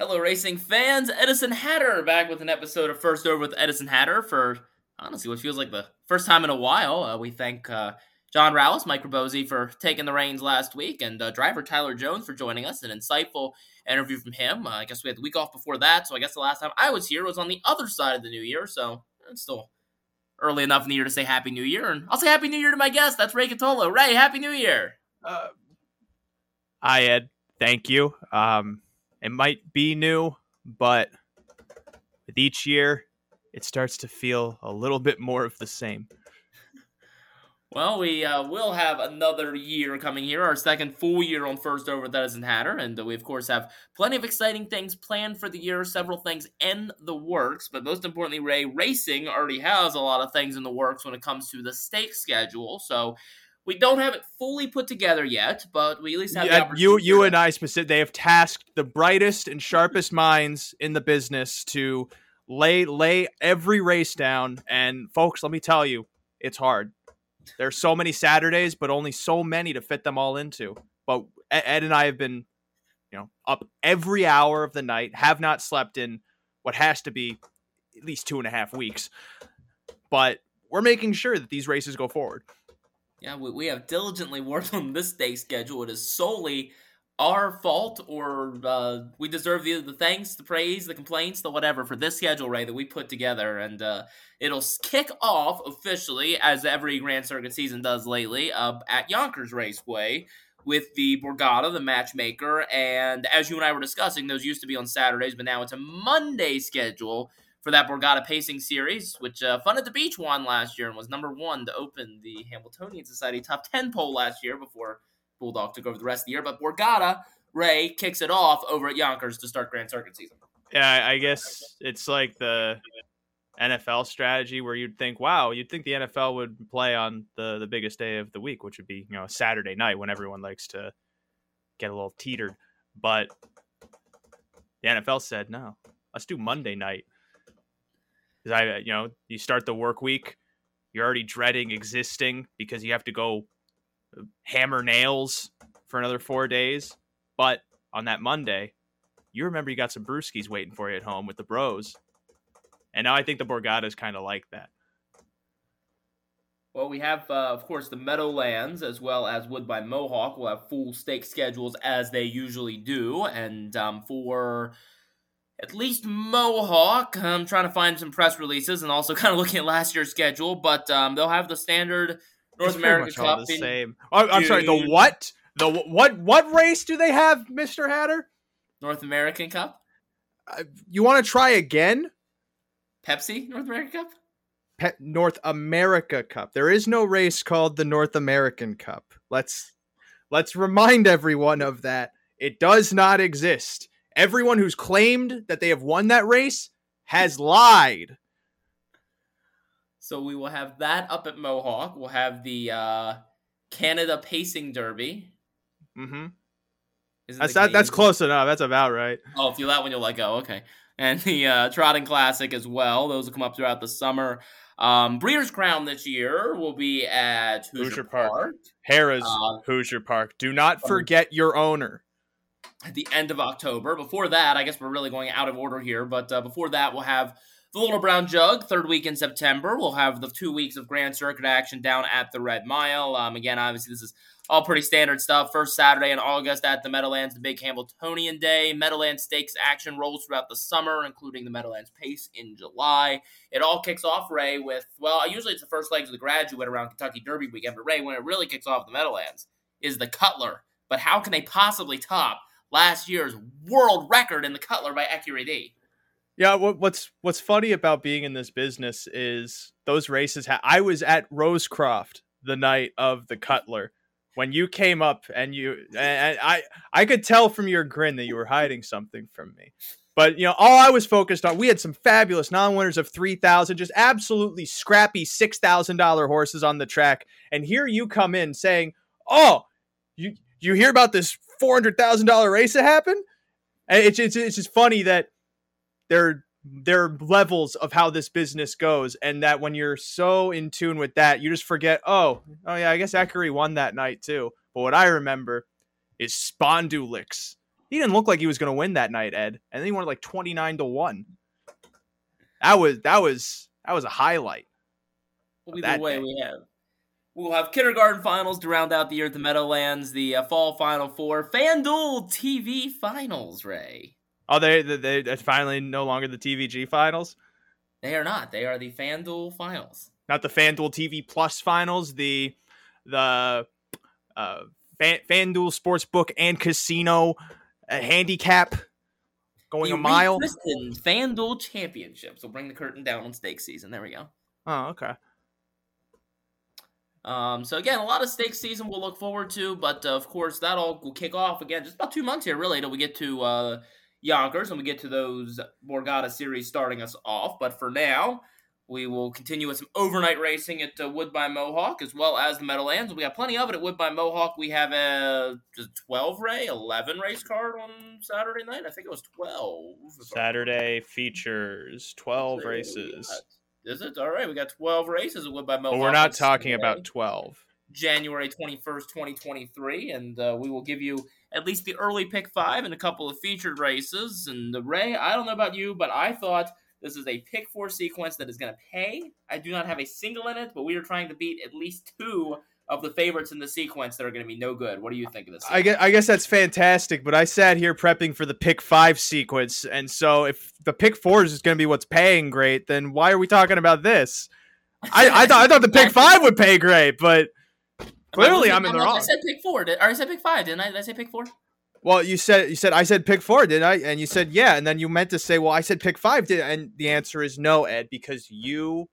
Hello, racing fans. Edison Hatter back with an episode of First Over with Edison Hatter for honestly what feels like the first time in a while. Uh, we thank uh, John Rowles, Mike Rabosi for taking the reins last week, and uh, driver Tyler Jones for joining us. An insightful interview from him. Uh, I guess we had the week off before that, so I guess the last time I was here was on the other side of the new year, so it's still early enough in the year to say Happy New Year. And I'll say Happy New Year to my guest. That's Ray Catolo. Ray, Happy New Year. Uh, hi, Ed. Thank you. Um, it might be new, but with each year, it starts to feel a little bit more of the same. Well, we uh, will have another year coming here, our second full year on First Over Edison Hatter, and we of course have plenty of exciting things planned for the year, several things in the works, but most importantly, Ray Racing already has a lot of things in the works when it comes to the stake schedule, so we don't have it fully put together yet, but we at least have yeah, you. You and I specific. They have tasked the brightest and sharpest minds in the business to lay lay every race down. And folks, let me tell you, it's hard. There's so many Saturdays, but only so many to fit them all into. But Ed and I have been, you know, up every hour of the night. Have not slept in what has to be at least two and a half weeks. But we're making sure that these races go forward. Yeah, we, we have diligently worked on this day schedule. It is solely our fault, or uh, we deserve the, the thanks, the praise, the complaints, the whatever for this schedule, Ray, that we put together. And uh, it'll kick off officially, as every Grand Circuit season does lately, uh, at Yonkers Raceway with the Borgata, the matchmaker. And as you and I were discussing, those used to be on Saturdays, but now it's a Monday schedule for that Borgata Pacing Series, which uh, Fun at the Beach won last year and was number one to open the Hambletonian Society top 10 poll last year before Bulldog took over the rest of the year. But Borgata, Ray, kicks it off over at Yonkers to start Grand Circuit season. Yeah, I guess it's like the NFL strategy where you'd think, wow, you'd think the NFL would play on the, the biggest day of the week, which would be, you know, Saturday night when everyone likes to get a little teetered. But the NFL said, no, let's do Monday night because I, you know, you start the work week, you're already dreading existing because you have to go uh, hammer nails for another four days. But on that Monday, you remember you got some brewskis waiting for you at home with the bros. And now I think the Borgata is kind of like that. Well, we have, uh, of course, the Meadowlands as well as Woodbine Mohawk will have full stake schedules as they usually do. And um, for at least Mohawk. I'm trying to find some press releases and also kind of looking at last year's schedule, but um, they'll have the standard North American Cup. the same. Oh, I'm sorry. The what? The what? What race do they have, Mister Hatter? North American Cup. Uh, you want to try again? Pepsi North American Cup. Pe- North America Cup. There is no race called the North American Cup. Let's let's remind everyone of that. It does not exist everyone who's claimed that they have won that race has lied. So we will have that up at Mohawk. We'll have the uh, Canada Pacing Derby. Mm-hmm. That's that, that's close enough. That's about right. Oh, if you that one, you'll let go. Okay, and the uh, Trotting Classic as well. Those will come up throughout the summer. Um, Breeders' Crown this year will be at Hoosier, Hoosier Park. Park. Harrah's uh, Hoosier Park. Do not um, forget your owner at the end of October. Before that, I guess we're really going out of order here, but uh, before that, we'll have the Little Brown Jug, third week in September. We'll have the two weeks of Grand Circuit action down at the Red Mile. Um, again, obviously, this is all pretty standard stuff. First Saturday in August at the Meadowlands, the big Hambletonian Day. Meadowlands Stakes action rolls throughout the summer, including the Meadowlands Pace in July. It all kicks off, Ray, with, well, usually it's the first legs of the graduate around Kentucky Derby weekend, but Ray, when it really kicks off the Meadowlands, is the Cutler. But how can they possibly top last year's world record in the Cutler by Ecurie Yeah, what's what's funny about being in this business is those races. Ha- I was at Rosecroft the night of the Cutler when you came up, and you and I I could tell from your grin that you were hiding something from me. But you know, all I was focused on, we had some fabulous non-winners of three thousand, just absolutely scrappy six thousand dollar horses on the track, and here you come in saying, "Oh, you you hear about this four hundred thousand dollar race that happened. It's, it's it's just funny that there there are levels of how this business goes, and that when you're so in tune with that, you just forget. Oh, oh yeah, I guess Ecurie won that night too. But what I remember is Spondulix He didn't look like he was going to win that night, Ed, and then he won like twenty nine to one. That was that was that was a highlight. Well, either way, day. we have we'll have kindergarten finals to round out the year at the Meadowlands, the uh, fall final four, FanDuel TV finals. Ray. Oh, they they they finally no longer the TVG finals. They are not. They are the FanDuel finals. Not the FanDuel TV Plus finals. The the uh, Fan, FanDuel Sportsbook and Casino uh, handicap going the a mile. FanDuel Championships will bring the curtain down on stake season. There we go. Oh, okay. Um, so again, a lot of stake season we'll look forward to, but uh, of course that all will kick off again just about two months here, really, till we get to uh, Yonkers and we get to those Borgata series starting us off. But for now, we will continue with some overnight racing at uh, Woodbine Mohawk as well as the Meadowlands. We got plenty of it at Woodbine Mohawk. We have a 12 ray, 11 race card on Saturday night. I think it was 12. Saturday features 12 races. Is it? All right. We got 12 races at Woodbine Mohawk. But we're not talking Saturday, about 12. January 21st, 2023. And uh, we will give you at least the early pick five and a couple of featured races. And the Ray, I don't know about you, but I thought this is a pick four sequence that is going to pay. I do not have a single in it, but we are trying to beat at least two of the favorites in the sequence that are going to be no good. What do you think of this? I guess, I guess that's fantastic, but I sat here prepping for the pick five sequence, and so if the pick four is going to be what's paying great, then why are we talking about this? I, I thought I thought the pick five would pay great, but clearly I'm in the wrong. I said pick four, did, or I said pick five, didn't I? Did I say pick four? Well, you said you said I said pick four, did I? And you said yeah, and then you meant to say, well, I said pick five, did and the answer is no, Ed, because you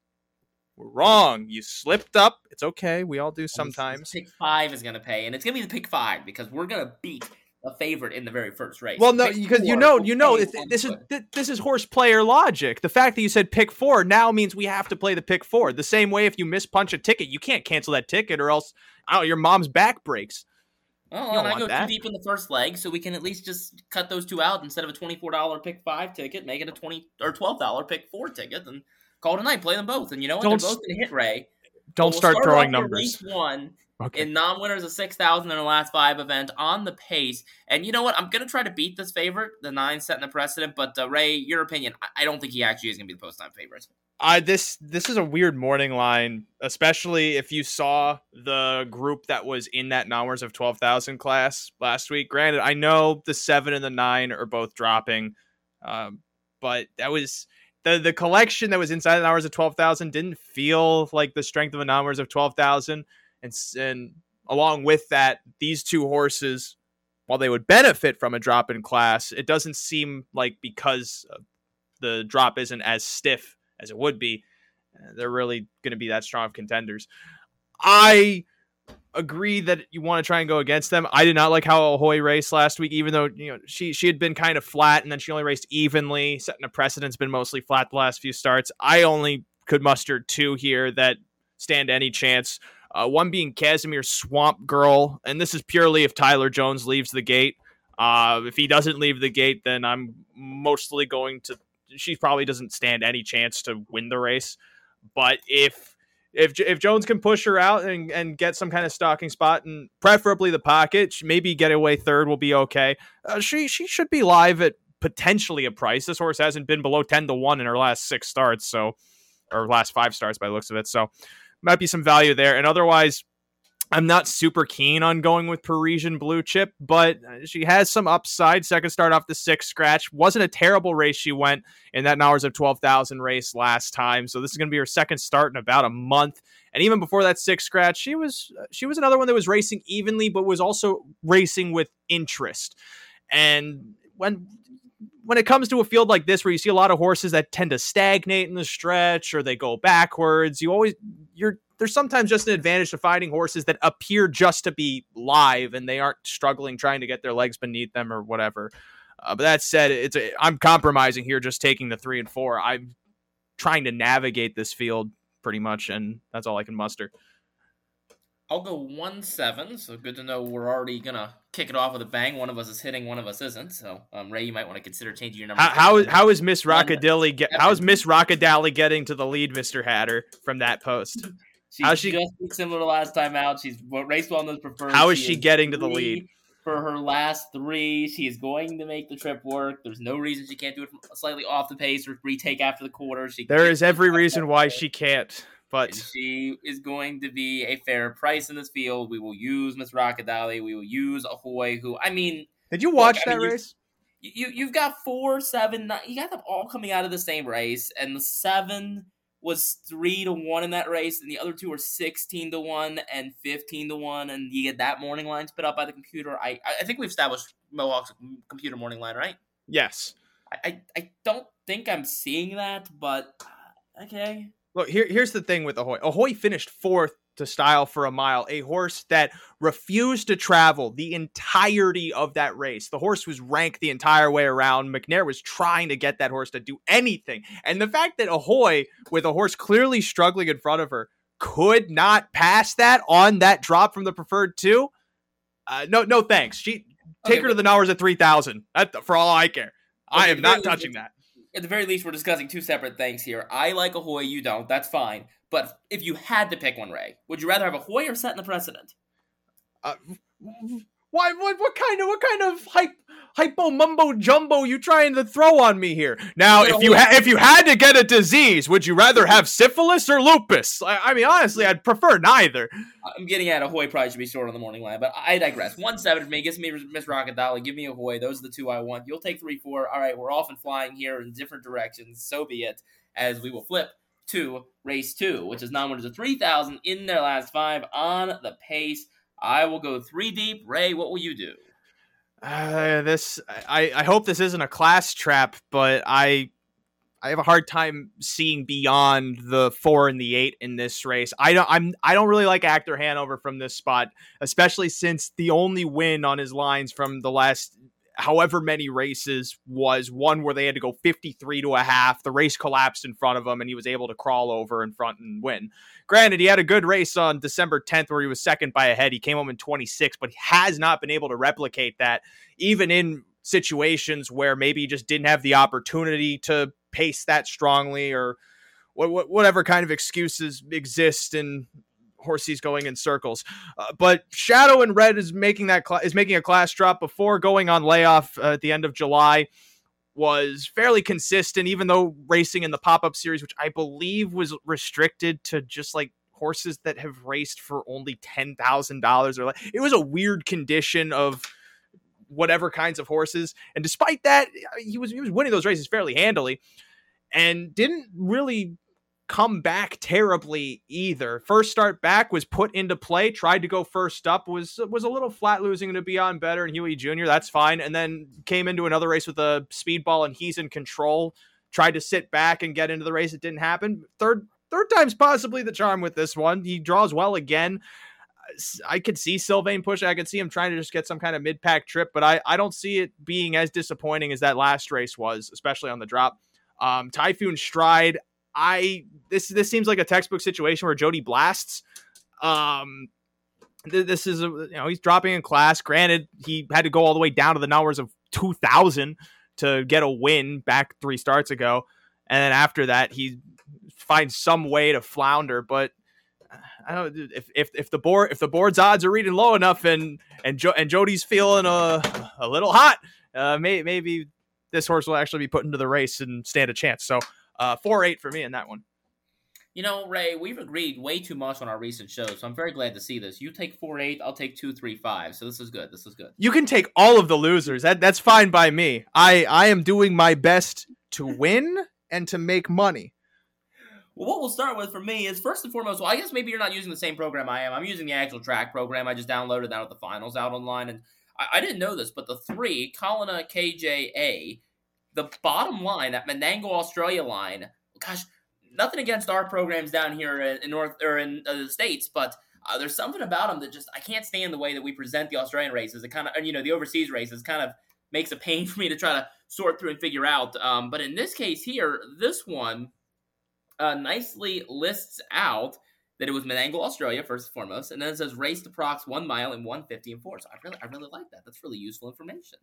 were wrong. You slipped up. It's okay. We all do sometimes. Pick five is gonna pay, and it's gonna be the pick five because we're gonna beat a favorite in the very first race. Well, no, because you know, you know, this is this is horse player logic. The fact that you said pick four now means we have to play the pick four. The same way, if you miss punch a ticket, you can't cancel that ticket, or else, oh, your mom's back breaks. Oh, and I go that. too deep in the first leg, so we can at least just cut those two out instead of a twenty-four dollar pick five ticket, make it a twenty or twelve dollar pick four ticket, and call it a night. Play them both, and you know what? Don't, They're both gonna hit Ray. Don't we'll start, start throwing numbers. one okay. in non-winners of six thousand in the last five event on the pace, and you know what? I'm gonna try to beat this favorite, the nine setting the precedent. But uh, Ray, your opinion? I, I don't think he actually is gonna be the post time favorite. I this this is a weird morning line, especially if you saw the group that was in that numbers of twelve thousand class last week. Granted, I know the seven and the nine are both dropping, um, but that was the the collection that was inside the hours of twelve thousand didn't feel like the strength of the numbers of twelve thousand, and and along with that, these two horses, while they would benefit from a drop in class, it doesn't seem like because the drop isn't as stiff as it would be, uh, they're really going to be that strong of contenders. I agree that you want to try and go against them. I did not like how Ahoy raced last week, even though you know she she had been kind of flat and then she only raced evenly, setting a precedent's been mostly flat the last few starts. I only could muster two here that stand any chance. Uh, one being Casimir Swamp Girl, and this is purely if Tyler Jones leaves the gate. Uh, if he doesn't leave the gate, then I'm mostly going to she probably doesn't stand any chance to win the race. But if if if Jones can push her out and, and get some kind of stocking spot and preferably the pocket, maybe get away third will be okay. Uh, she she should be live at potentially a price. This horse hasn't been below ten to one in her last six starts, so or last five starts by looks of it. So might be some value there. And otherwise, I'm not super keen on going with Parisian Blue Chip, but she has some upside. Second start off the six scratch. Wasn't a terrible race she went in that hours of 12,000 race last time. So this is going to be her second start in about a month. And even before that six scratch, she was she was another one that was racing evenly, but was also racing with interest. And when when it comes to a field like this where you see a lot of horses that tend to stagnate in the stretch or they go backwards, you always you're there's sometimes just an advantage to fighting horses that appear just to be live and they aren't struggling trying to get their legs beneath them or whatever. Uh, but that said, it's a, I'm compromising here, just taking the three and four. I'm trying to navigate this field pretty much, and that's all I can muster. I'll go one seven. So good to know we're already gonna kick it off with a bang. One of us is hitting, one of us isn't. So um, Ray, you might want to consider changing your number. How, how is how is Miss Rockadilly get? How is Miss Rockadally getting to the lead, Mister Hatter, from that post? She's How's she just similar to last time out. She's raced well in those preferred. How is she, she is getting to the lead? for her last three. She's going to make the trip work. There's no reason she can't do it from slightly off the pace or retake after the quarter. She there is every reason why she can't. But and she is going to be a fair price in this field. We will use Miss Rockadali. We will use Ahoy, who I mean. Did you watch look, that I mean, race? You you've got four, seven, nine, you got them all coming out of the same race, and the seven was three to one in that race, and the other two were sixteen to one and fifteen to one, and you get that morning line spit out by the computer. I I think we've established Mohawk's computer morning line, right? Yes. I I, I don't think I'm seeing that, but uh, okay. Look, here, here's the thing with Ahoy. Ahoy finished fourth to style for a mile, a horse that refused to travel the entirety of that race. The horse was ranked the entire way around. McNair was trying to get that horse to do anything. And the fact that Ahoy, with a horse clearly struggling in front of her, could not pass that on that drop from the preferred two, uh, no, no thanks. She take okay, her to the numbers at three thousand. For all I care, okay, I am not touching that. At the very least, we're discussing two separate things here. I like Ahoy, you don't. That's fine. But if you had to pick one, Ray, would you rather have Ahoy or set in the precedent? Uh, why? What? What kind of? What kind of hype? Hypo mumbo jumbo you trying to throw on me here? Now, if you ha- if you had to get a disease, would you rather have syphilis or lupus? I, I mean, honestly, I'd prefer neither. I'm getting at Ahoy probably should be stored on the morning line, but I digress. One seven for me gets me Miss Rocket Dolly. Give me Ahoy. Those are the two I want. You'll take three four. All right, we're off and flying here in different directions. So be it. As we will flip to race two, which is non-winners of 3,000 in their last five on the pace. I will go three deep. Ray, what will you do? Uh, this I, I hope this isn't a class trap, but I I have a hard time seeing beyond the four and the eight in this race. I don't I'm I don't really like Actor Hanover from this spot, especially since the only win on his lines from the last however many races was one where they had to go 53 to a half. The race collapsed in front of him and he was able to crawl over in front and win. Granted, he had a good race on December 10th where he was second by a head. He came home in 26, but he has not been able to replicate that even in situations where maybe he just didn't have the opportunity to pace that strongly or whatever kind of excuses exist in Horsey's going in circles. Uh, but Shadow and Red is making that cl- is making a class drop before going on layoff uh, at the end of July. Was fairly consistent, even though racing in the pop up series, which I believe was restricted to just like horses that have raced for only ten thousand dollars or like it was a weird condition of whatever kinds of horses. And despite that, he was he was winning those races fairly handily, and didn't really come back terribly either. First start back was put into play, tried to go first up, was was a little flat losing to Beyond Better and Huey Jr. That's fine. And then came into another race with a speedball and he's in control. Tried to sit back and get into the race. It didn't happen. Third third time's possibly the charm with this one. He draws well again. I could see Sylvain push. I could see him trying to just get some kind of mid pack trip, but I, I don't see it being as disappointing as that last race was, especially on the drop. Um, Typhoon Stride, I this this seems like a textbook situation where Jody blasts. Um, th- this is a, you know he's dropping in class. Granted, he had to go all the way down to the numbers of two thousand to get a win back three starts ago, and then after that he finds some way to flounder. But I don't if if if the board if the board's odds are reading low enough and and jo- and Jody's feeling a a little hot, uh, may, maybe this horse will actually be put into the race and stand a chance. So uh, four eight for me in that one. You know, Ray, we've agreed way too much on our recent shows, so I'm very glad to see this. You take four eight, I'll take two three five. So this is good. This is good. You can take all of the losers. That that's fine by me. I I am doing my best to win and to make money. Well, what we'll start with for me is first and foremost. Well, I guess maybe you're not using the same program I am. I'm using the actual track program. I just downloaded that with the finals out online, and I, I didn't know this, but the three Colina KJA the bottom line, that Menangle Australia line, gosh, nothing against our programs down here in, North or in uh, the states, but uh, there's something about them that just I can't stand the way that we present the Australian races. It kind of, you know, the overseas races kind of makes a pain for me to try to sort through and figure out. Um, but in this case here, this one uh, nicely lists out that it was Menangle Australia first and foremost, and then it says race to prox one mile in 150 and four. So I really, I really like that. That's really useful information.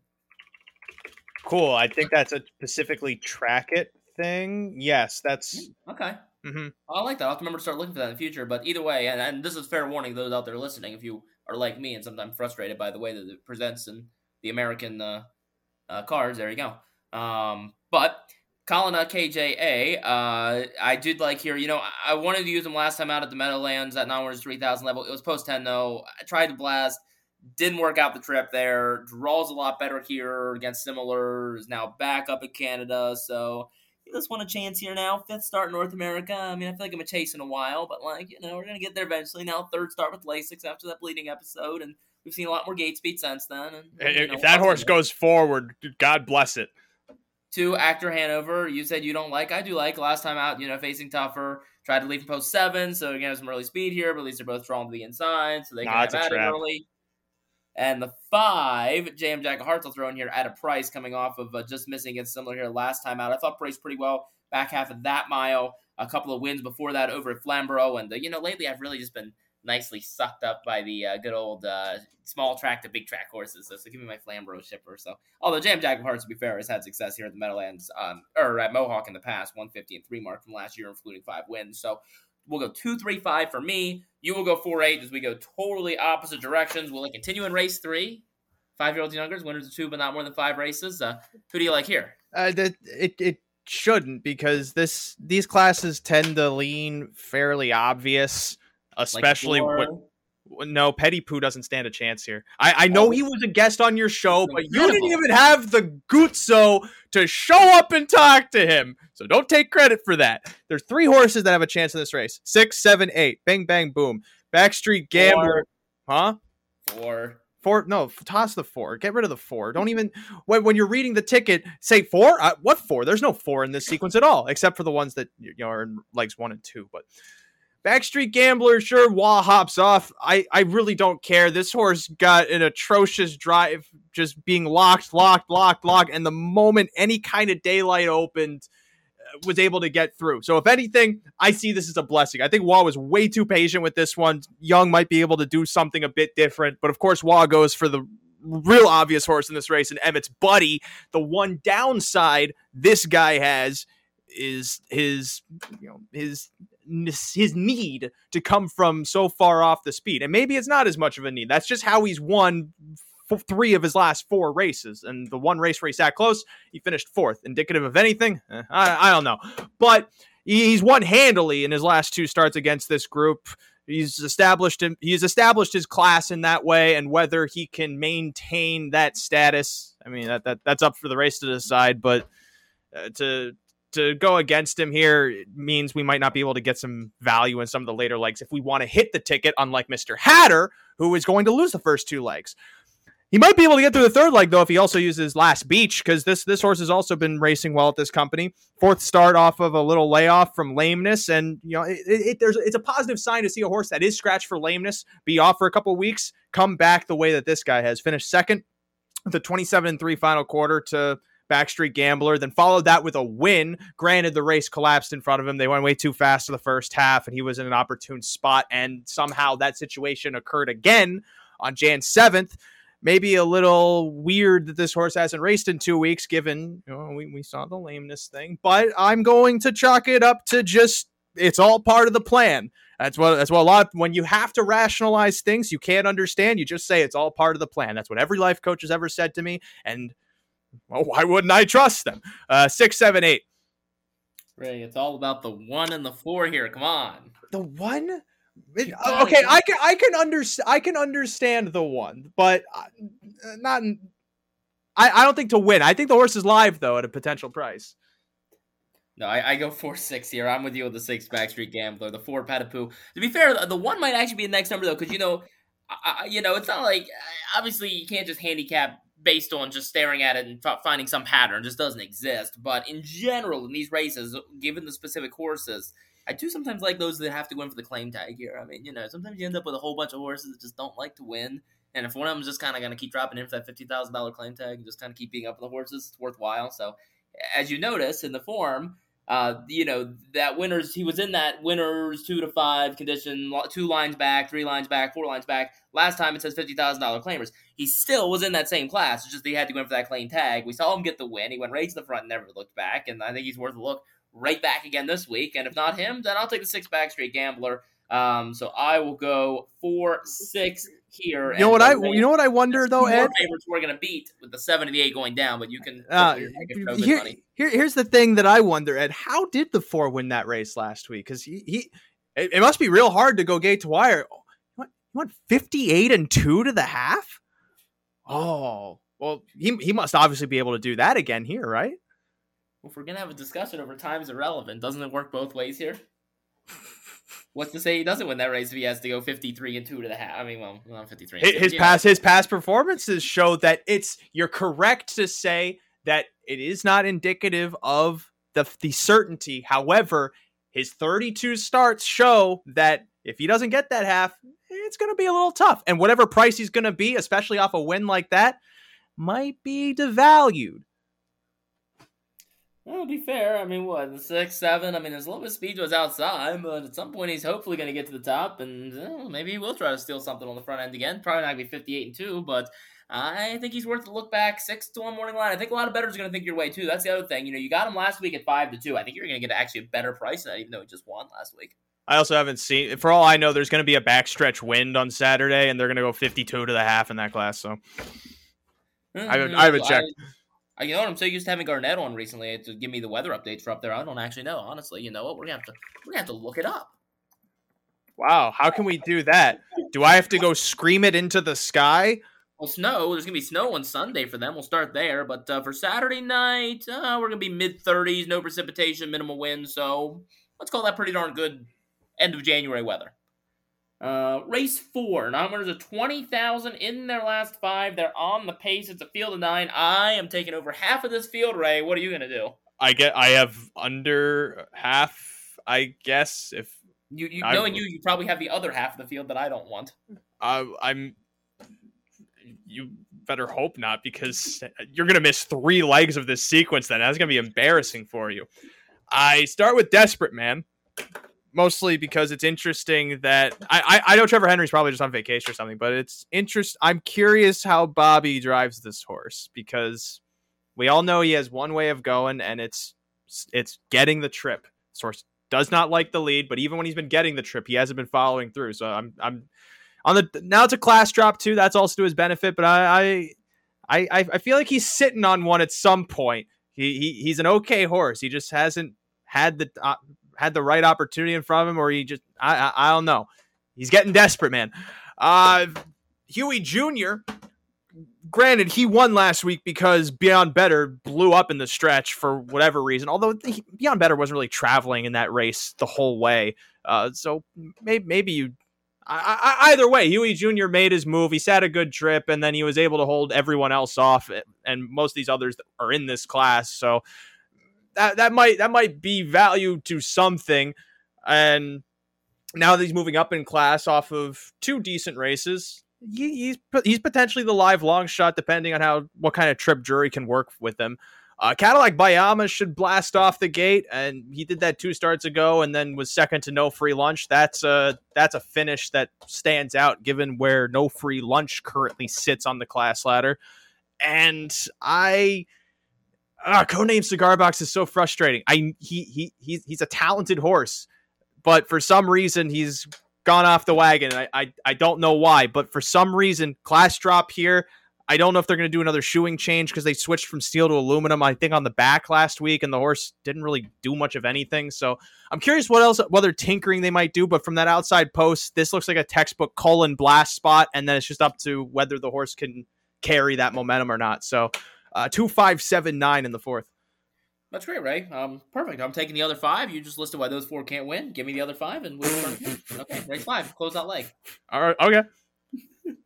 Cool. I think that's a specifically track it thing. Yes, that's okay. Mm-hmm. I like that. I'll have to remember to start looking for that in the future. But either way, and, and this is fair warning those out there listening. If you are like me and sometimes frustrated by the way that it presents in the American uh, uh, cards. There you go. Um, but Colin KJA, uh, I did like here. You know, I wanted to use him last time out at the Meadowlands at non 3000 level. It was post 10 though. I tried to blast. Didn't work out the trip there. Draws a lot better here against similar. Is now back up in Canada. So he just want a chance here now. Fifth start in North America. I mean, I feel like I'm a chase in a while, but like, you know, we're going to get there eventually. Now, third start with Lasix after that bleeding episode. And we've seen a lot more gate speed since then. And, if, know, that horse goes forward, God bless it. Two, Actor Hanover, you said you don't like. I do like. Last time out, you know, facing tougher. Tried to leave from post seven, so again, some early speed here, but at least they're both drawn to the inside, so they can nah, have at it early. And the five, JM Jack of Hearts, I'll throw in here at a price coming off of uh, just missing against similar here last time out. I thought priced pretty well back half of that mile. A couple of wins before that over at Flamborough. And, uh, you know, lately I've really just been nicely sucked up by the uh, good old uh, small track to big track horses. So, so give me my Flamborough shipper. So although Jam Jack of Hearts, to be fair, has had success here at the Meadowlands um, or at Mohawk in the past, 150 and three mark from last year, including five wins. So we'll go two, three, five for me. You will go four, eight as we go totally opposite directions. Will it continue in race three? Five year olds and youngers, winners of two, but not more than five races. Uh, who do you like here? Uh, it it shouldn't because this these classes tend to lean fairly obvious especially like when, no petty poo doesn't stand a chance here i, I know oh. he was a guest on your show but you didn't even have the gutso to show up and talk to him so don't take credit for that there's three horses that have a chance in this race six seven eight bang bang boom backstreet gambler four. huh four Four, no, toss the four. Get rid of the four. Don't even when, when you're reading the ticket, say four. Uh, what four? There's no four in this sequence at all, except for the ones that you know are in legs one and two. But Backstreet Gambler, sure, Wah hops off. I, I really don't care. This horse got an atrocious drive, just being locked, locked, locked, locked. And the moment any kind of daylight opened, uh, was able to get through. So if anything, I see this as a blessing. I think Wah was way too patient with this one. Young might be able to do something a bit different, but of course Wah goes for the real obvious horse in this race and Emmett's buddy. The one downside this guy has is his you know his his need to come from so far off the speed. And maybe it's not as much of a need. That's just how he's won f- three of his last four races. And the one race where he sat close, he finished fourth. Indicative of anything? Eh, I, I don't know. But he's won handily in his last two starts against this group. He's established him. He's established his class in that way, and whether he can maintain that status, I mean, that, that that's up for the race to decide. But uh, to to go against him here means we might not be able to get some value in some of the later legs if we want to hit the ticket, unlike Mr. Hatter, who is going to lose the first two legs. He might be able to get through the third leg though if he also uses last beach because this this horse has also been racing well at this company. Fourth start off of a little layoff from lameness, and you know it, it, there's it's a positive sign to see a horse that is scratched for lameness be off for a couple weeks, come back the way that this guy has finished second, the 27 and three final quarter to Backstreet Gambler, then followed that with a win. Granted, the race collapsed in front of him. They went way too fast to the first half, and he was in an opportune spot. And somehow that situation occurred again on Jan 7th. Maybe a little weird that this horse hasn't raced in two weeks, given you know, we, we saw the lameness thing. But I'm going to chalk it up to just it's all part of the plan. That's what that's what a lot. Of, when you have to rationalize things you can't understand, you just say it's all part of the plan. That's what every life coach has ever said to me, and well, why wouldn't I trust them? Uh, six, seven, eight. Ray, it's all about the one and the four here. Come on. The one. It, okay, I can I can understand I can understand the one, but uh, not. I I don't think to win. I think the horse is live though at a potential price. No, I, I go four six here. I'm with you with the six Backstreet Gambler, the four Patapoo. To be fair, the, the one might actually be the next number though, because you know, I, you know, it's not like obviously you can't just handicap based on just staring at it and finding some pattern just doesn't exist. But in general, in these races, given the specific horses, I do sometimes like those that have to win for the claim tag here. I mean, you know, sometimes you end up with a whole bunch of horses that just don't like to win. And if one of them is just kind of going to keep dropping in for that $50,000 claim tag and just kind of keep up with the horses, it's worthwhile. So, as you notice in the form, uh, you know, that winners, he was in that winners two to five condition, two lines back, three lines back, four lines back. Last time it says $50,000 claimers. He still was in that same class. It's just he had to go in for that claim tag. We saw him get the win. He went right to the front, never looked back. And I think he's worth a look right back again this week. And if not him, then I'll take the six Backstreet Gambler. Um, so I will go four six here. You know what I? You know what I wonder though, Ed. Favorites we're gonna beat with the seven and the eight going down, but you can. Uh, here, here, here's the thing that I wonder, Ed. How did the four win that race last week? Because he, he it, it, must be real hard to go gate to wire. You went 58 and two to the half. Oh, well, he he must obviously be able to do that again here, right? Well, if we're gonna have a discussion over time is irrelevant, doesn't it work both ways here? What's to say he doesn't win that race if he has to go 53 and 2 to the half? I mean, well, not 53. His, his past his past performances show that it's you're correct to say that it is not indicative of the the certainty. However, his 32 starts show that if he doesn't get that half, it's going to be a little tough. And whatever price he's going to be, especially off a win like that, might be devalued. Well, to be fair, I mean, what, six, seven? I mean, there's a little bit of speed to his outside, but at some point he's hopefully going to get to the top, and uh, maybe he will try to steal something on the front end again. Probably not going to be 58 and 2, but I think he's worth a look back. Six to one morning line. I think a lot of bettors are going to think your way, too. That's the other thing. You know, you got him last week at 5 to 2. I think you're going to get actually a better price than that, even though he just won last week. I also haven't seen, for all I know, there's going to be a backstretch wind on Saturday, and they're going to go 52 to the half in that class, so. Mm-hmm. I, haven't, I haven't checked. I, I, you know what? I'm so used to having Garnett on recently to give me the weather updates for up there. I don't actually know, honestly. You know what? We're gonna have to we're gonna have to look it up. Wow, how can we do that? Do I have to go scream it into the sky? Well, snow. There's gonna be snow on Sunday for them. We'll start there, but uh, for Saturday night, uh, we're gonna be mid 30s, no precipitation, minimal wind. So let's call that pretty darn good end of January weather. Uh, race four. Non-winners of 20,000 in their last five. They're on the pace. It's a field of nine. I am taking over half of this field, Ray. What are you going to do? I get. I have under half, I guess. If you, you knowing you, you probably have the other half of the field that I don't want. Uh, I'm. You better hope not, because you're going to miss three legs of this sequence. Then that's going to be embarrassing for you. I start with Desperate Man mostly because it's interesting that I, I, I know Trevor Henry's probably just on vacation or something, but it's interest. I'm curious how Bobby drives this horse because we all know he has one way of going, and it's it's getting the trip. Horse does not like the lead, but even when he's been getting the trip, he hasn't been following through. So I'm I'm on the now it's a class drop too. That's also to his benefit, but I I I, I feel like he's sitting on one at some point. He, he he's an okay horse. He just hasn't had the uh, had the right opportunity in front of him, or he just I I, I don't know. He's getting desperate, man. Uh, Huey Jr. Granted, he won last week because Beyond Better blew up in the stretch for whatever reason. Although he, Beyond Better wasn't really traveling in that race the whole way, uh, so maybe maybe you. I, I, either way, Huey Jr. made his move. He sat a good trip, and then he was able to hold everyone else off, and most of these others are in this class. So that that might that might be value to something. And now that he's moving up in class off of two decent races, he, he's he's potentially the live long shot, depending on how what kind of trip jury can work with him. Uh, Cadillac Bayama should blast off the gate, and he did that two starts ago, and then was second to no free lunch. That's a that's a finish that stands out, given where no free lunch currently sits on the class ladder. And I ah, codename cigar box is so frustrating. I he he he's he's a talented horse, but for some reason he's gone off the wagon. I I, I don't know why, but for some reason class drop here. I don't know if they're going to do another shoeing change because they switched from steel to aluminum. I think on the back last week, and the horse didn't really do much of anything. So I'm curious what else, whether tinkering they might do. But from that outside post, this looks like a textbook colon blast spot, and then it's just up to whether the horse can carry that momentum or not. So uh, two five seven nine in the fourth. That's great, Ray. Um, perfect. I'm taking the other five. You just listed why those four can't win. Give me the other five, and we'll okay, race five. Close that leg. All right. Okay.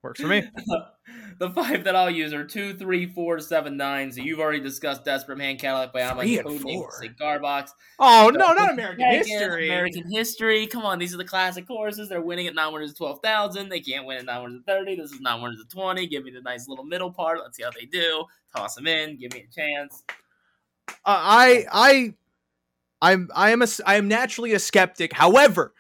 Works for me. the five that I'll use are two, three, four, seven, nine. So you've already discussed Desperate Man, Cadillac by Alma, Codename Cigar Box. Oh so, no, not American History. American History. Come on, these are the classic horses. They're winning at non-winners of twelve thousand. They can't win at non-winners of thirty. This is non-winners of twenty. Give me the nice little middle part. Let's see how they do. Toss them in. Give me a chance. Uh, I I I'm I am a I am naturally a skeptic. However,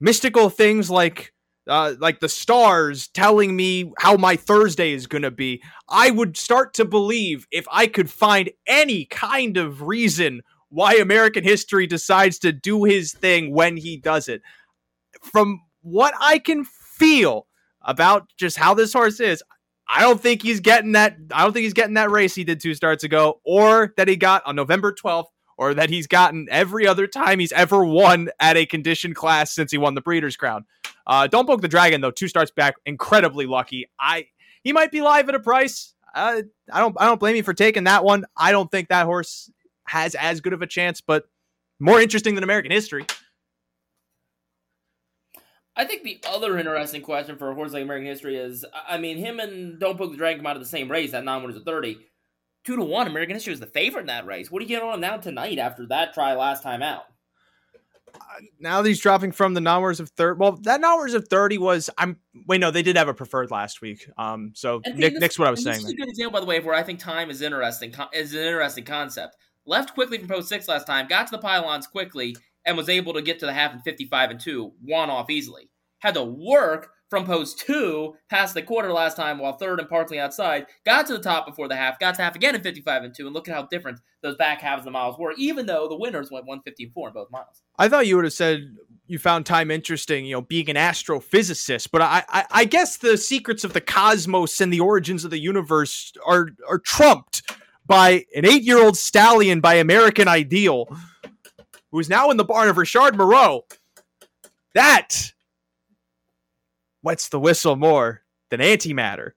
mystical things like uh, like the stars telling me how my Thursday is going to be, I would start to believe if I could find any kind of reason why American history decides to do his thing when he does it. from what I can feel about just how this horse is, I don't think he's getting that. I don't think he's getting that race he did two starts ago, or that he got on November 12th, or that he's gotten every other time he's ever won at a conditioned class since he won the Breeders' Crown. Uh, don't poke the dragon though. Two starts back, incredibly lucky. I he might be live at a price. Uh, I don't I don't blame you for taking that one. I don't think that horse has as good of a chance, but more interesting than American history. I think the other interesting question for a horse like American history is, I mean, him and Don't Poke the Dragon come out of the same race. That non-winners of thirty. Two to one, American history is the favorite in that race. What are you getting on now tonight after that try last time out? Now that he's dropping from the numbers of third. Well, that numbers of thirty was. I'm wait, no, they did have a preferred last week. Um, so Nick, this, Nick's what I was saying. This is a good example, by the way, of where I think time is interesting. Is an interesting concept. Left quickly from post six last time, got to the pylons quickly, and was able to get to the half in 55 and 2, one off easily. Had to work from post 2 past the quarter last time while third and partly outside, got to the top before the half, got to half again in 55 and 2, and look at how different those back halves of the miles were, even though the winners went 154 in both miles. I thought you would have said you found time interesting, you know, being an astrophysicist, but I, I, I guess the secrets of the cosmos and the origins of the universe are are trumped by an eight year old stallion by American Ideal who is now in the barn of Richard Moreau. That wets the whistle more than antimatter.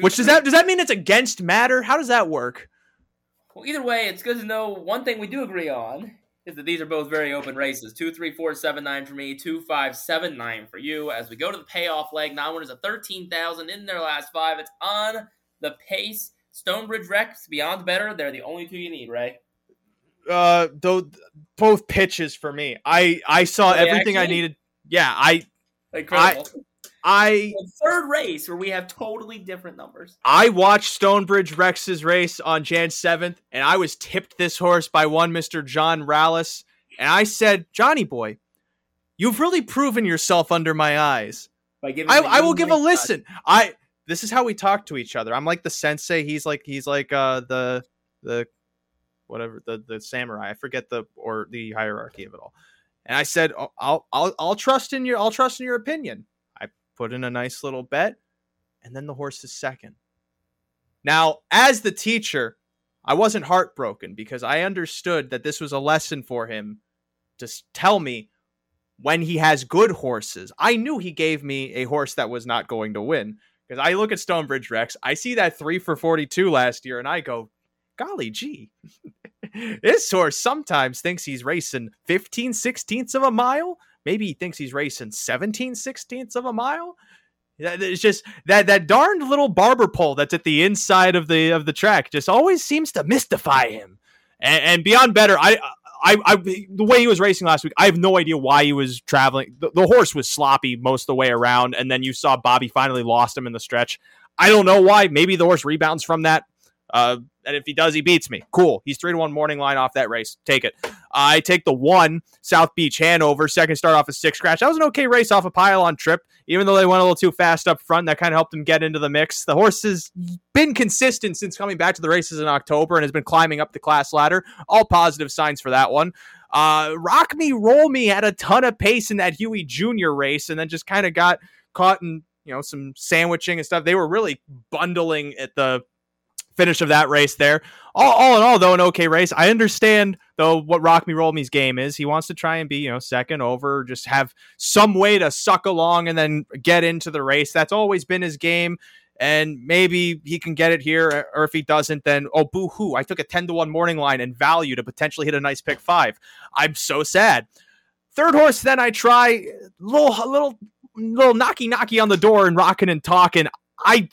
Which does that does that mean it's against matter? How does that work? Well, either way, it's good to know one thing we do agree on is that these are both very open races. Two, three, four, seven, nine for me. Two, five, seven, nine for you. As we go to the payoff leg, non-winners at thirteen thousand in their last five. It's on the pace. Stonebridge Rex, Beyond Better. They're the only two you need, Ray uh though both pitches for me. I I saw everything actually? I needed. Yeah, I incredible. I, I third race where we have totally different numbers. I watched Stonebridge Rex's race on Jan 7th and I was tipped this horse by one Mr. John Rallis and I said, "Johnny boy, you've really proven yourself under my eyes." I, I will give a listen. I this is how we talk to each other. I'm like the sensei, he's like he's like uh the the whatever the the samurai. I forget the or the hierarchy of it all. And I said, oh, I'll I'll I'll trust in your I'll trust in your opinion. I put in a nice little bet, and then the horse is second. Now, as the teacher, I wasn't heartbroken because I understood that this was a lesson for him to tell me when he has good horses. I knew he gave me a horse that was not going to win because I look at Stonebridge Rex, I see that three for 42 last year, and I go, golly gee, this horse sometimes thinks he's racing 15 sixteenths of a mile. Maybe he thinks he's racing 17 sixteenths of a mile. It's just that that darned little barber pole that's at the inside of the of the track just always seems to mystify him. And, and beyond better, I, I, I, the way he was racing last week, I have no idea why he was traveling. The, the horse was sloppy most of the way around, and then you saw Bobby finally lost him in the stretch. I don't know why. Maybe the horse rebounds from that. Uh, and if he does, he beats me. Cool. He's three to one morning line off that race. Take it. I take the one South Beach Hanover. Second start off a six scratch. That was an okay race off a pylon trip, even though they went a little too fast up front. That kind of helped him get into the mix. The horse has been consistent since coming back to the races in October and has been climbing up the class ladder. All positive signs for that one. Uh, Rock Me Roll Me had a ton of pace in that Huey Jr. race and then just kind of got caught in you know some sandwiching and stuff. They were really bundling at the finish of that race there. All, all in all, though, an okay race. I understand though what Rock Me Roll Me's game is. He wants to try and be, you know, second over, just have some way to suck along and then get into the race. That's always been his game. And maybe he can get it here, or if he doesn't, then oh boo hoo! I took a ten to one morning line and value to potentially hit a nice pick five. I'm so sad. Third horse, then I try little little little knocky knocky on the door and rocking and talking. I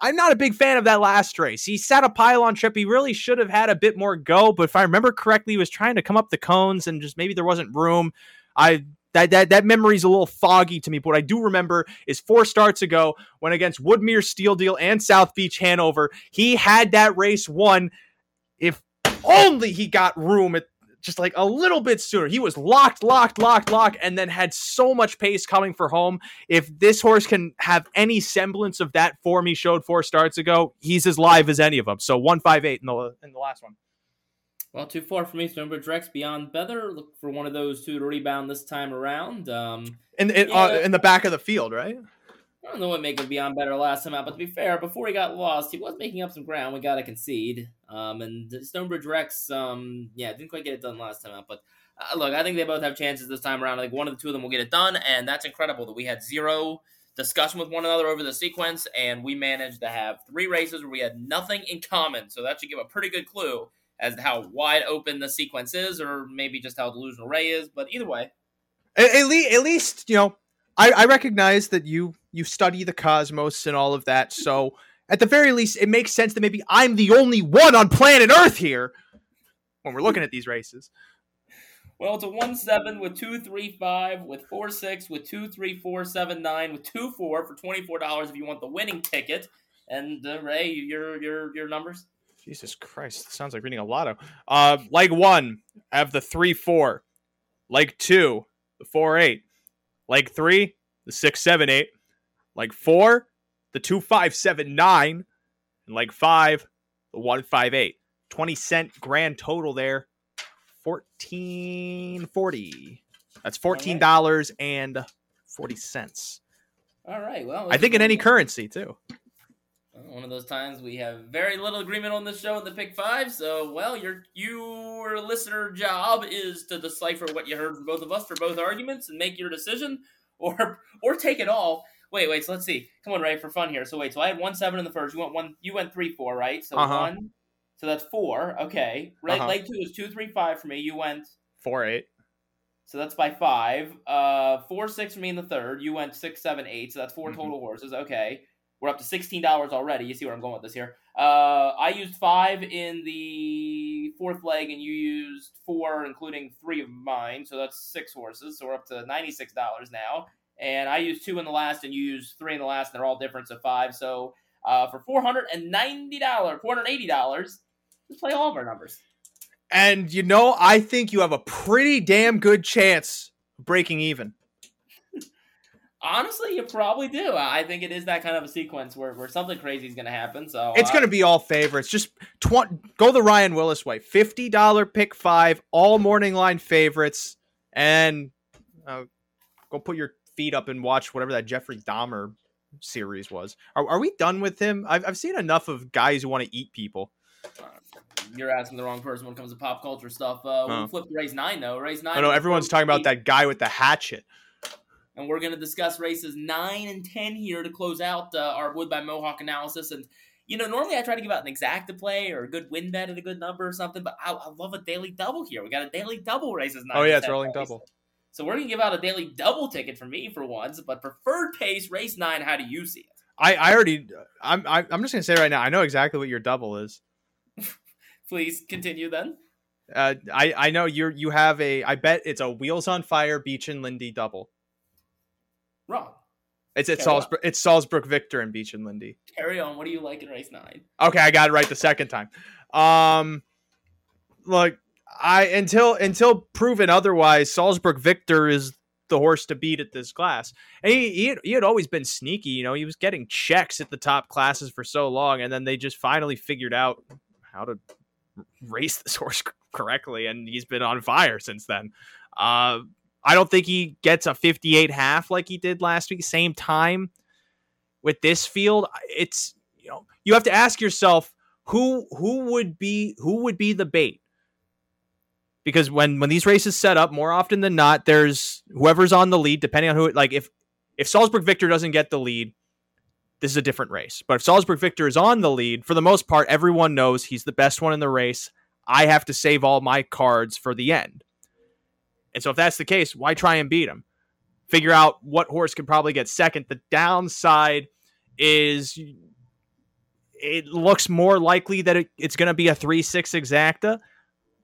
I'm not a big fan of that last race. He sat a pylon trip. He really should have had a bit more go, but if I remember correctly, he was trying to come up the cones and just maybe there wasn't room. I that that that memory's a little foggy to me. But what I do remember is four starts ago when against Woodmere Steel Deal and South Beach Hanover, he had that race won. If only he got room at just like a little bit sooner. He was locked, locked, locked, locked, and then had so much pace coming for home. If this horse can have any semblance of that form he showed four starts ago, he's as live as any of them. So one five eight in the in the last one. Well, too far for me. Stonebridge Rex beyond better. Look for one of those two to rebound this time around. Um, in in, Yeah. uh, in the back of the field, right? I don't know what made him beyond better last time out, but to be fair, before he got lost, he was making up some ground. We got to concede. Um, and Stonebridge Rex, um, yeah, didn't quite get it done last time out. But uh, look, I think they both have chances this time around. I think one of the two of them will get it done, and that's incredible that we had zero discussion with one another over the sequence, and we managed to have three races where we had nothing in common. So that should give a pretty good clue as to how wide open the sequence is, or maybe just how delusional Ray is. But either way, At, at, at least you know I, I recognize that you you study the cosmos and all of that so at the very least it makes sense that maybe i'm the only one on planet earth here when we're looking at these races. Well, it's a one seven with two three five with four six with two three four seven nine with two four for twenty four dollars if you want the winning ticket. And uh, Ray, your your your numbers. jesus christ sounds like reading a lotto. Uh leg one I have the three four. Leg two the four eight. Leg three the six seven eight leg four the two five seven nine and like five the one five eight 20 cent grand total there 1440 that's $14 and 40 cents All right. Well, i think in any currency too one of those times we have very little agreement on this show in the pick five. So, well, your your listener job is to decipher what you heard from both of us for both arguments and make your decision, or or take it all. Wait, wait. So let's see. Come on, Ray, for fun here. So wait. So I had one seven in the first. You went one. You went three four, right? So Uh-huh. one. So that's four. Okay. Ray, Uh-huh. leg two is two three five for me. You went. 4 8 So that's by five. Uh, four six for me in the third. You went six seven eight. So that's 4 Mhm. total horses. Okay, we're up to sixteen dollars already. You see where I'm going with this here. Uh, I used five in the fourth leg, and you used four, including three of mine. So that's six horses. So we're up to ninety six dollars now. And I used two in the last, and you used three in the last, and they're all different. of five. So uh, for four hundred and ninety dollars, four hundred eighty dollars, let's play all of our numbers. and you know i think you have a pretty damn good chance of breaking even Honestly, you probably do. I think it is that kind of a sequence where, where something crazy is going to happen. So It's uh, going to be all favorites. Just tw- go the Ryan Willis way. Fifty dollar pick five, all morning line favorites, and uh, go put your up and watch whatever that Jeffrey Dahmer series was. Are, are we done with him? I've I've seen enough of guys who want to eat people. You're asking the wrong person when it comes to pop culture stuff. Uh, Oh. We flipped to race nine though. Race nine. I know everyone's talking about that guy with the hatchet. and we're going to discuss races nine and ten here to close out uh, our Woodbine Mohawk analysis. And you know, normally I try to give out an exact to play or a good win bet at a good number or something, but I, I love a daily double here. We got a daily double races. Oh yeah, it's rolling double. So we're gonna give out a daily double ticket for me for once, but preferred pace race nine. How do you see it? I I already I'm I- I'm just gonna say right now. I know exactly what your double is. Please continue then. Uh, I I know you're you have a. I bet it's a Wheels on Fire Beach and Lindy double. Wrong. It's well- Salzburg. It's Salzburg Victor and Beach and Lindy. Carry on. What do you like in race nine? Okay, I got it right the second time. Um, look, I until until proven otherwise, Salzburg Victor is the horse to beat at this class. And he he had, he had always been sneaky. You know, he was getting checks at the top classes for so long, and then they just finally figured out how to race this horse correctly, and he's been on fire since then. Uh, I don't think he gets a 58 half like he did last week. Same time with this field, it's you know you have to ask yourself who who would be who would be the bait because when when these races set up more often than not there's whoever's on the lead depending on who like if if Salzburg Victor doesn't get the lead this is a different race. But if Salzburg Victor is on the lead for the most part everyone knows he's the best one in the race. I have to save all my cards for the end. And so if that's the case why try and beat him? Figure out what horse can probably get second. The downside is it looks more likely that it, it's going to be a 3-6 exacta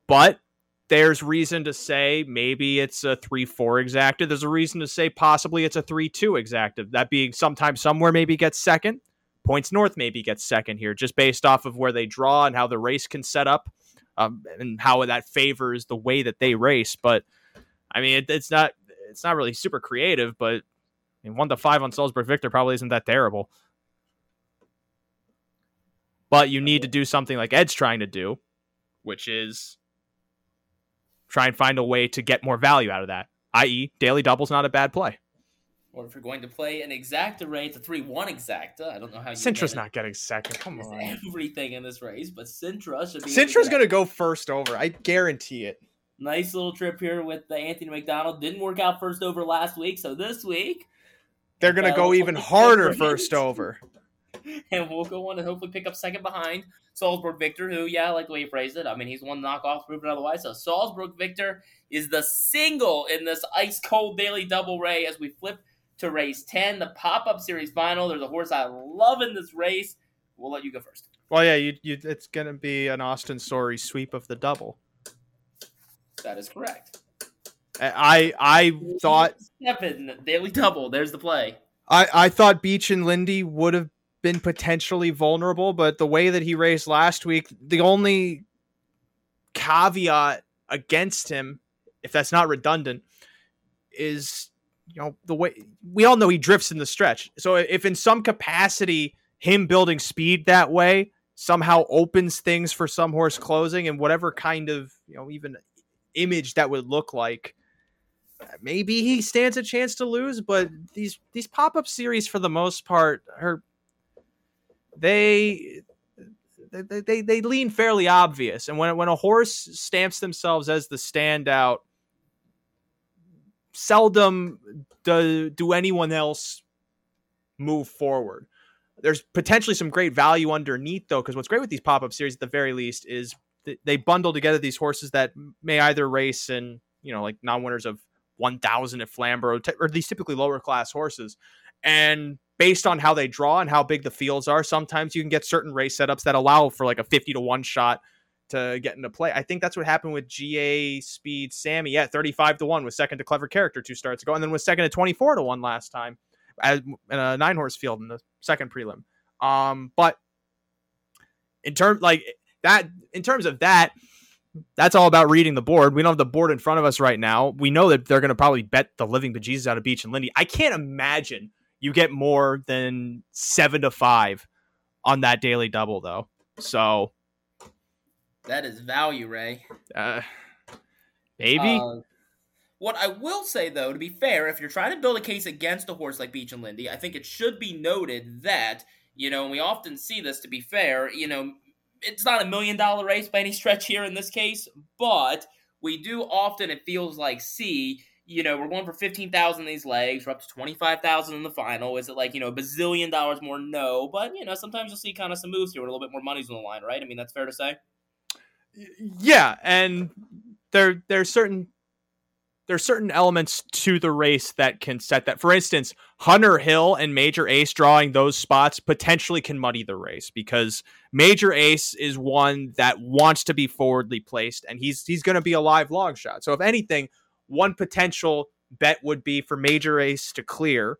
but there's reason to say maybe it's a 3-4 exacta there's a reason to say possibly it's a 3-2 exacta that being sometimes somewhere maybe gets second. Points north maybe gets second here just based off of where they draw and how the race can set up um, and how that favors the way that they race. But i mean it, it's not it's not really super creative but I mean, one to five on Salzburg Victor probably isn't that terrible. But you need to do something like Ed's trying to do, which is try and find a way to get more value out of that. I.e., daily double's not a bad play. Or if you're going to play an exacta race, a three-one exacta, I don't know how. you Sintra's not getting second. Come on. Everything in this race, but Sintra should be. Sintra's going to go first over. I guarantee it. Nice little trip here with the Anthony McDonald. Didn't work out first over last week, so this week they're going to go even harder first over. and we'll go on and hopefully pick up second behind Salzburg Victor, who, yeah, I like the way you phrased it. I mean, he's one knockoff, proven otherwise. So Salzburg Victor is the single in this ice cold daily double ray as we flip to race 10, the pop up series final. There's a horse I love in this race. We'll let you go first. Well, yeah, you, you, it's going to be an Austin Story sweep of the double. That is correct. I I thought seven daily double. There's the play. I I thought Beech and Lindy would have been potentially vulnerable, but the way that he raced last week, the only caveat against him, if that's not redundant, is you know the way we all know he drifts in the stretch. So if in some capacity him building speed that way somehow opens things for some horse closing and whatever kind of you know even image that would look like maybe he stands a chance to lose but these these pop-up series for the most part are they they, they, they lean fairly obvious and when when a horse stamps themselves as the standout seldom do, do anyone else move forward. There's potentially some great value underneath though, because what's great with these pop up series at the very least is they bundle together these horses that may either race in you know like non winners of 1,000 at Flamborough or these typically lower class horses, and based on how they draw and how big the fields are, sometimes you can get certain race setups that allow for like a 50 to one shot to get into play. I think that's what happened with GA Speed Sammy. Yeah, 35 to 1 was second to Clever Character two starts ago, and then was second to 24 to 1 last time in a nine horse field in the second prelim. Um, but in terms like that, in terms of that, that's all about reading the board. We don't have the board in front of us right now. We know that they're going to probably bet the living bejesus out of Beach and Lindy. I can't imagine you get more than seven to five on that daily double, though. So that is value, Ray. Uh, maybe. Uh, what I will say, though, to be fair, if you're trying to build a case against a horse like Beach and Lindy, I think it should be noted that, you know, and we often see this, to be fair, you know, it's not a million dollar race by any stretch here in this case, but we do often, it feels like, see, you know, we're going for 15,000 these legs, we're up to 25,000 in the final. Is it like, you know, a bazillion dollars more? No, but, you know, sometimes you'll see kind of some moves here with a little bit more money's on the line, right? I mean, that's fair to say yeah, and there there's certain there's certain elements to the race that can set that. For instance, Hunter Hill and Major Ace drawing those spots potentially can muddy the race because Major Ace is one that wants to be forwardly placed and he's he's going to be a live long shot. So if anything, one potential bet would be for Major Ace to clear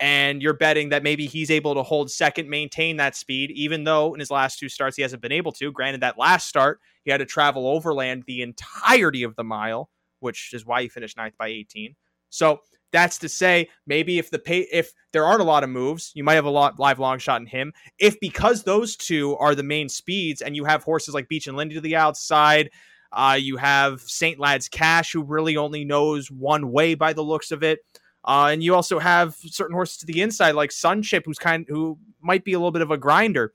and you're betting that maybe he's able to hold second, maintain that speed, even though in his last two starts he hasn't been able to. Granted, that last start he had to travel overland the entirety of the mile, which is why he finished ninth by 18. So that's to say, maybe if the pay, if there aren't a lot of moves, you might have a lot live long shot in him. If because those two are the main speeds, and you have horses like Beach and Lindy to the outside, uh, you have Saint Lads Cash, who really only knows one way by the looks of it. Uh, and you also have certain horses to the inside, like Sunship, who's kind who might be a little bit of a grinder.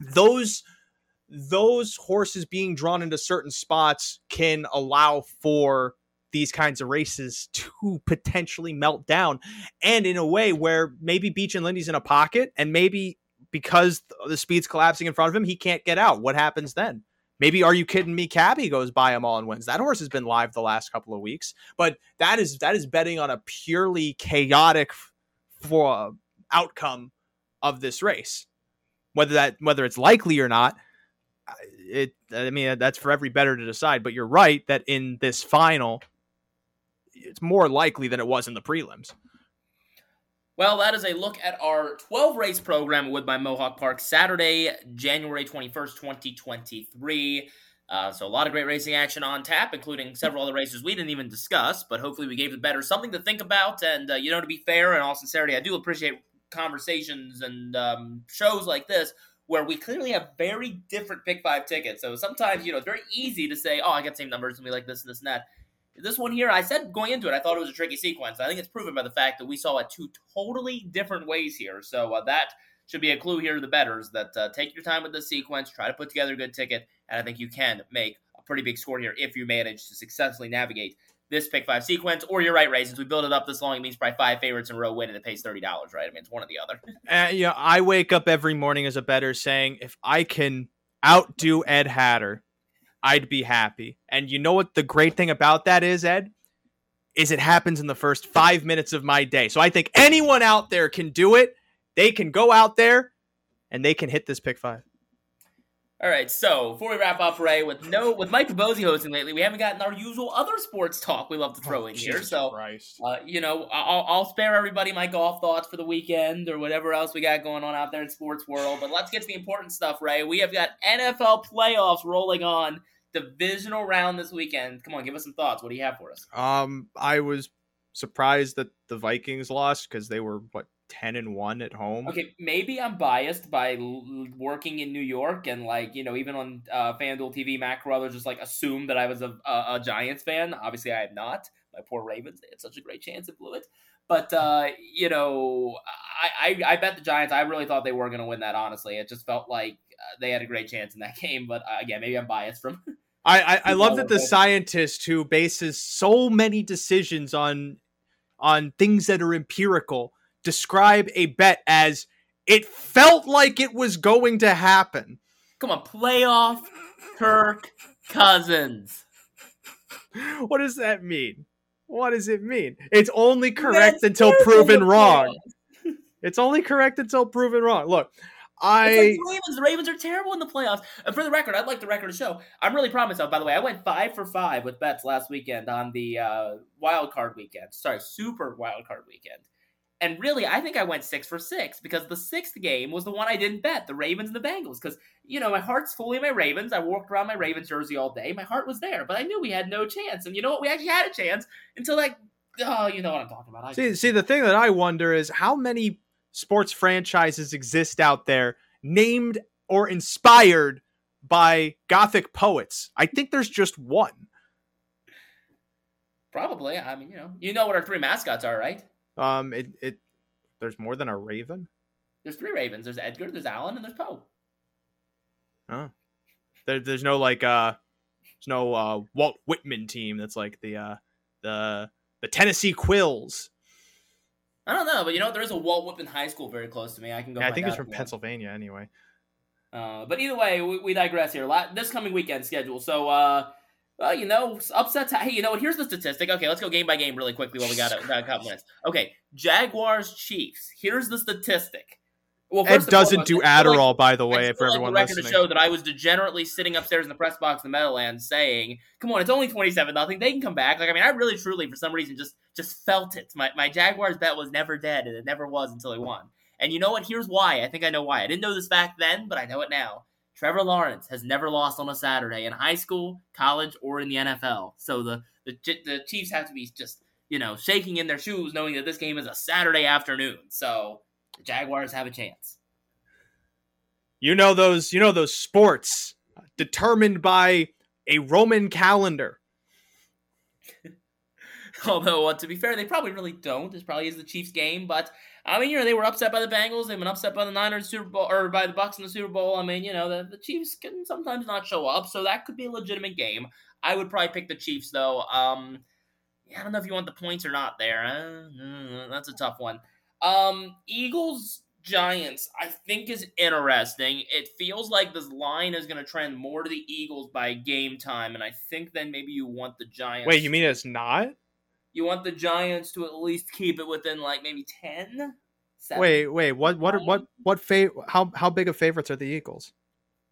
Those those horses being drawn into certain spots can allow for these kinds of races to potentially melt down, and in a way where maybe Beach and Lindy's in a pocket, and maybe because the speed's collapsing in front of him, he can't get out. What happens then? Maybe are you kidding me? Cabby goes by him all and wins. That horse has been live the last couple of weeks, but that is that is betting on a purely chaotic for outcome of this race. Whether that whether it's likely or not, it. I mean that's for every better to decide. But you're right that in this final, it's more likely than it was in the prelims. Well, that is a look at our 12 race program at Woodbine Mohawk Park, Saturday, January 21st, 2023. Uh, so, a lot of great racing action on tap, including several other races we didn't even discuss, but hopefully we gave the better something to think about. And, uh, you know, to be fair, in all sincerity, I do appreciate conversations and um, shows like this where we clearly have very different pick five tickets. So sometimes, you know, it's very easy to say, oh, I got same numbers and we like this and this and that. This one here, I said going into it, I thought it was a tricky sequence. I think it's proven by the fact that we saw it two totally different ways here. So uh, that should be a clue here to the betters that uh, take your time with this sequence, try to put together a good ticket, and I think you can make a pretty big score here if you manage to successfully navigate this pick five sequence. Or you're right, Ray, since we build it up this long, it means probably five favorites in a row win and it pays $30, right? I mean, it's one or the other. Uh, you know, I wake up every morning as a better saying, if I can outdo Ed Hatter, I'd be happy. And you know what the great thing about that is, Ed? Is it happens in the first five minutes of my day. So I think anyone out there can do it. They can go out there and they can hit this pick five. All right, so before we wrap up, Ray, with no with Mike Bozy hosting lately, we haven't gotten our usual other sports talk we love to throw Oh, in here. So, uh, you know, I'll, I'll spare everybody my golf thoughts for the weekend or whatever else we got going on out there in sports world. But let's get to the important stuff, Ray. We have got NFL playoffs rolling on, divisional round this weekend. Come on, give us some thoughts. What do you have for us? Um, I was surprised that the Vikings lost because they were what ten and one at home. Okay, maybe I'm biased by l- working in New York and like you know even on uh, FanDuel TV, Matt Carruthers just like assumed that I was a, a, a Giants fan. Obviously, I am not. My poor Ravens, they had such a great chance it blew it. But uh, you know, I, I I bet the Giants. I really thought they were going to win that. Honestly, it just felt like uh, they had a great chance in that game. But uh, again, maybe I'm biased from. I I, I love that the scientist who bases so many decisions on on things that are empirical describe a bet as it felt like it was going to happen. Come on, playoff Kirk Cousins. What does that mean? What does it mean? It's only correct That's until proven wrong. It's only correct until proven wrong. Look, It's I like the Ravens. The Ravens are terrible in the playoffs. And for the record, I'd like the record to show. I'm really proud of myself. By the way, I went five for five with bets last weekend on the uh, wild card weekend. Sorry, super wild card weekend. And really, I think I went six for six because the sixth game was the one I didn't bet, the Ravens and the Bengals. Because you know my heart's fully in my Ravens. I walked around my Ravens jersey all day. My heart was there, but I knew we had no chance. And you know what? We actually had a chance until like, oh, you know what I'm talking about. I, See, see, the thing that I wonder is how many sports franchises exist out there named or inspired by Gothic poets. I think there's just one. probably. I mean, you know, you know what our three mascots are, right? Um, it, it there's more than a raven. There's three Ravens. There's Edgar, there's Allen, and there's Poe. Oh, there, there's no like uh, there's no uh Walt Whitman team that's like the uh the the Tennessee Quills. I don't know, but you know? There is a Walt Whitman High School very close to me. I can go. Yeah, I think it's from if you want. Pennsylvania anyway. Uh, but either way, we, we digress here. La- This coming weekend schedule. So, uh, well, you know, upsets. Hey, you know what? Here's the statistic. Okay, let's go game by game really quickly while we got a, got a couple minutes. Okay, Jaguars Chiefs. Here's the statistic. Well, Ed doesn't foremost, do feel like- Adderall, by the way, for everyone the record listening. to show that I was degenerately sitting upstairs in the press box in the Meadowlands saying, "Come on, it's only twenty-seven nothing. They can come back." Like, I mean, I really, truly, for some reason, just just felt it. My my Jaguars bet was never dead, and it never was until they won. And you know what? Here's why. I think I know why. I didn't know this fact then, but I know it now. Trevor Lawrence has never lost on a Saturday in high school, college, or in the NFL. So the the the Chiefs have to be just you know shaking in their shoes, knowing that this game is a Saturday afternoon. So Jaguars have a chance. You know those you know those sports determined by a Roman calendar. Although, uh, to be fair, they probably really don't. This probably is the Chiefs' game, but I mean, you know, they were upset by the Bengals. They've been upset by the Niners Super Bowl or by the Bucs in the Super Bowl. I mean, you know, the, the Chiefs can sometimes not show up, so that could be a legitimate game. I would probably pick the Chiefs though. Um, yeah, I don't know if you want the points or not. There, uh, mm, that's a tough one. Um, Eagles Giants, I think is interesting. It feels like this line is going to trend more to the Eagles by game time, and I think then maybe you want the Giants. Wait, you mean it's not? You want the Giants to at least keep it within like maybe 10? Seven? Wait, wait. What? What? What? What? Fa- how? How big of favorites are the Eagles?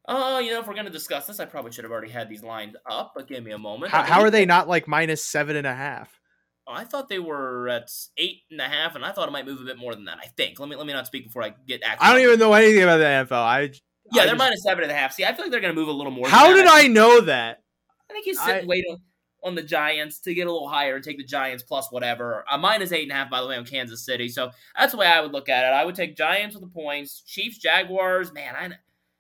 Oh, you know, if we're going to discuss this, I probably should have already had these lined up, but give me a moment. How, how are they not like minus seven and a half? Oh, I thought they were at eight and a half, and I thought it might move a bit more than that. I think. Let me let me not speak before I get. I don't even know anything about the NFL. I Yeah, I they're just- minus seven and a half. See, I feel like they're going to move a little more. than How did I know that? I think he's sitting I- waiting on the Giants to get a little higher and take the Giants plus whatever. Uh, minus eight and a half, by the way, on Kansas City. So that's the way I would look at it. I would take Giants with the points. Chiefs, Jaguars. Man, I,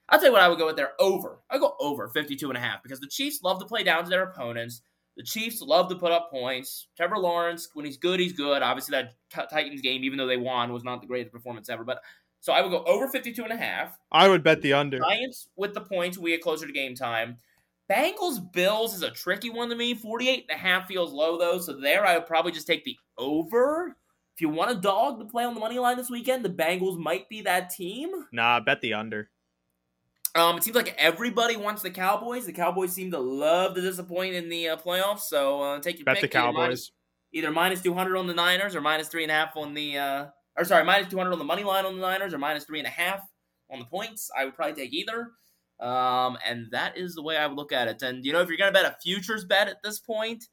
I'll tell you what I would go with there over. I go over 52 and a half because the Chiefs love to play down to their opponents. The Chiefs love to put up points. Trevor Lawrence, when he's good, he's good. Obviously, that Titans game, even though they won, was not the greatest performance ever. But so I would go over 52 and a half. I would bet the under. Giants with the points. We get closer to game time. Bengals Bills is a tricky one to me. 48 and a half feels low though. So there I would probably just take the over. If you want a dog to play on the money line this weekend, the Bengals might be that team. Nah, bet the under. Um, it seems like everybody wants the Cowboys. The Cowboys seem to love to disappoint in the uh, playoffs. So uh, take your bet pick. the Cowboys. Either minus, two hundred on the Niners or minus three and a half on the. Uh, or sorry, minus two hundred on the money line on the Niners or minus three and a half on the points. I would probably take either. Um, and that is the way I would look at it. And you know, if you're gonna bet a futures bet at this point,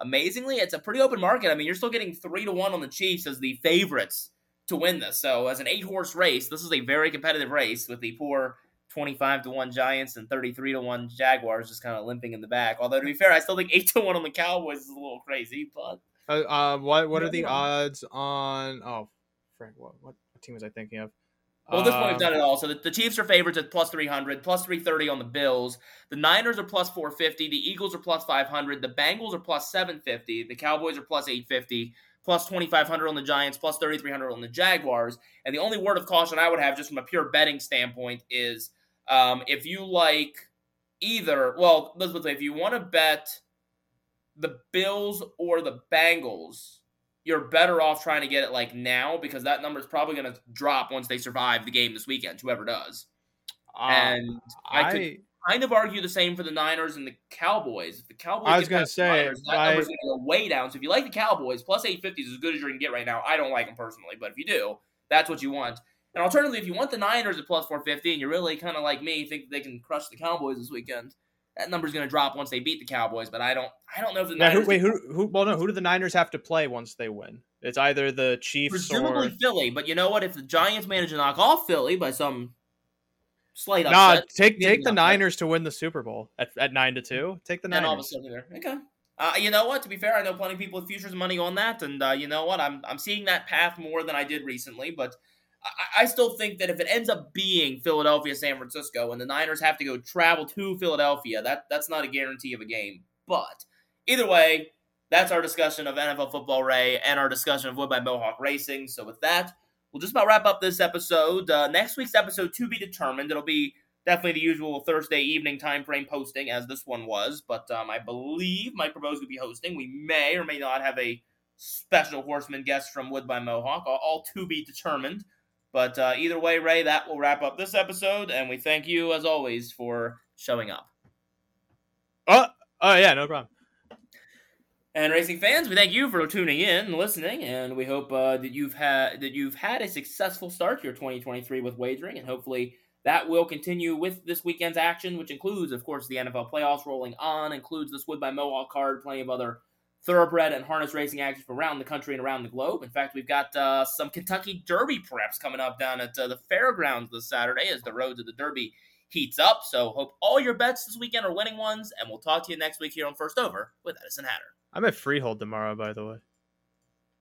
amazingly, it's a pretty open market. I mean, you're still getting three to one on the Chiefs as the favorites to win this. So as an eight horse race, this is a very competitive race with the poor 25 to 1 Giants and 33 to 1 Jaguars just kind of limping in the back. Although to be fair, I still think 8 to 1 on the Cowboys is a little crazy, but uh, uh what what are the odds on oh Frank what what team was I thinking of? Well, at this point, we've done it all. So the, the, Chiefs are favorites at plus 300, plus 330 on the Bills. The Niners are plus 450. The Eagles are plus 500. The Bengals are plus 750. The Cowboys are plus 850, plus 2,500 on the Giants, plus 3,300 on the Jaguars. And the only word of caution I would have, just from a pure betting standpoint, is um, if you like either, well, let's say if you want to bet the Bills or the Bengals, you're better off trying to get it like now because that number is probably going to drop once they survive the game this weekend, whoever does. Uh, and I, I, could kind of argue the same for the Niners and the Cowboys. If the Cowboys, I was going to say Niners, that I, number's going to go way down. So if you like the Cowboys, plus 850 is as good as you're going to get right now. I don't like them personally, but if you do, that's what you want. And alternatively, if you want the Niners at plus 450 and you're really kind of like me, think they can crush the Cowboys this weekend, that number's going to drop once they beat the Cowboys. But I don't, I don't know if the Niners. who, wait, who, who? Well, no. Who do the Niners have to play once they win? It's either the Chiefs presumably or Philly. But you know what? If the Giants manage to knock off Philly by some slight upset, nah, take take the Niners to win the Super Bowl at, at nine to two. Take the Niners. And all of a sudden, there. Okay. Uh, you know what? To be fair, I know plenty of people with futures money on that, and uh, you know what? I'm I'm seeing that path more than I did recently, but I, I still think that if it ends up being Philadelphia, San Francisco, and the Niners have to go travel to Philadelphia, that that's not a guarantee of a game. But either way, that's our discussion of NFL football, Ray, and our discussion of Woodbine Mohawk Racing. So with that, we'll just about wrap up this episode. Uh, next week's episode to be determined. It'll be definitely the usual Thursday evening time frame posting as this one was, but um, I believe Mike Propose will be hosting. We may or may not have a special horseman guest from Woodbine Mohawk, all, all to be determined. But uh, either way, Ray, that will wrap up this episode, and we thank you as always for showing up. Oh, oh yeah, no problem. And racing fans, we thank you for tuning in and listening, and we hope uh, that you've had that you've had a successful start to your 2023 with wagering, and hopefully that will continue with this weekend's action, which includes, of course, the NFL playoffs rolling on, includes the Woodbine Mohawk card, plenty of other thoroughbred and harness racing action from around the country and around the globe. In fact, we've got uh, some Kentucky Derby preps coming up down at uh, the fairgrounds this Saturday as the road to the Derby heats up. So, hope all your bets this weekend are winning ones, and we'll talk to you next week here on First Over with Edison Hatter. I'm at Freehold tomorrow, by the way.